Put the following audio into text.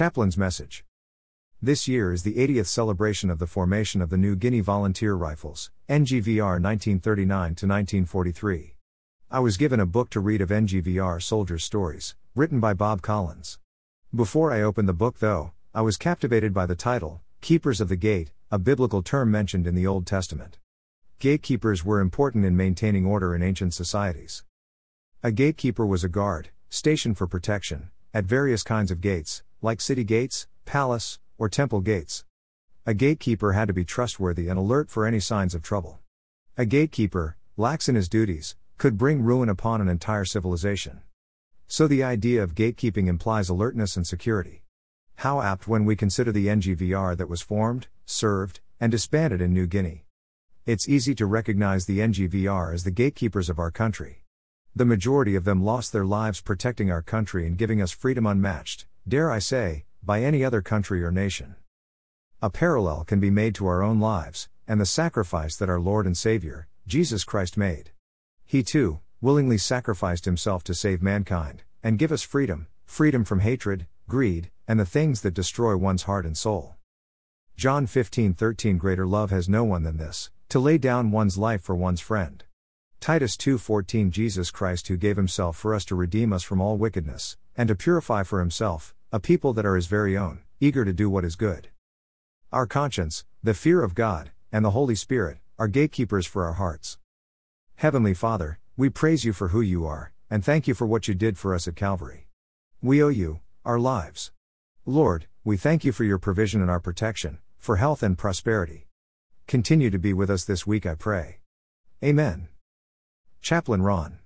Chaplain's Message. This year is the 80th celebration of the formation of the New Guinea Volunteer Rifles, NGVR 1939 to 1943. I was given a book to read of NGVR soldiers' stories, written by Bob Collins. Before I opened the book, though, I was captivated by the title, Keepers of the Gate, a biblical term mentioned in the Old Testament. Gatekeepers were important in maintaining order in ancient societies. A gatekeeper was a guard, stationed for protection, at various kinds of gates, like city gates, palace, or temple gates. A gatekeeper had to be trustworthy and alert for any signs of trouble. A gatekeeper, lax in his duties, could bring ruin upon an entire civilization. So the idea of gatekeeping implies alertness and security. How apt when we consider the NGVR that was formed, served, and disbanded in New Guinea. It's easy to recognize the NGVR as the gatekeepers of our country. The majority of them lost their lives protecting our country and giving us freedom unmatched, dare I say, by any other country or nation. A parallel can be made to our own lives, and the sacrifice that our Lord and Savior, Jesus Christ, made. He too, willingly sacrificed himself to save mankind, and give us freedom freedom from hatred, greed, and the things that destroy one's heart and soul. John 15:13 Greater love has no one than this, to lay down one's life for one's friend. Titus 2:14 Jesus Christ who gave himself for us to redeem us from all wickedness and to purify for himself a people that are his very own, eager to do what is good. Our conscience, the fear of God, and the Holy Spirit are gatekeepers for our hearts. Heavenly Father, we praise you for who you are and thank you for what you did for us at Calvary. We owe you our lives. Lord, we thank you for your provision and our protection, for health and prosperity. Continue to be with us this week, I pray. Amen. Chaplain Ron.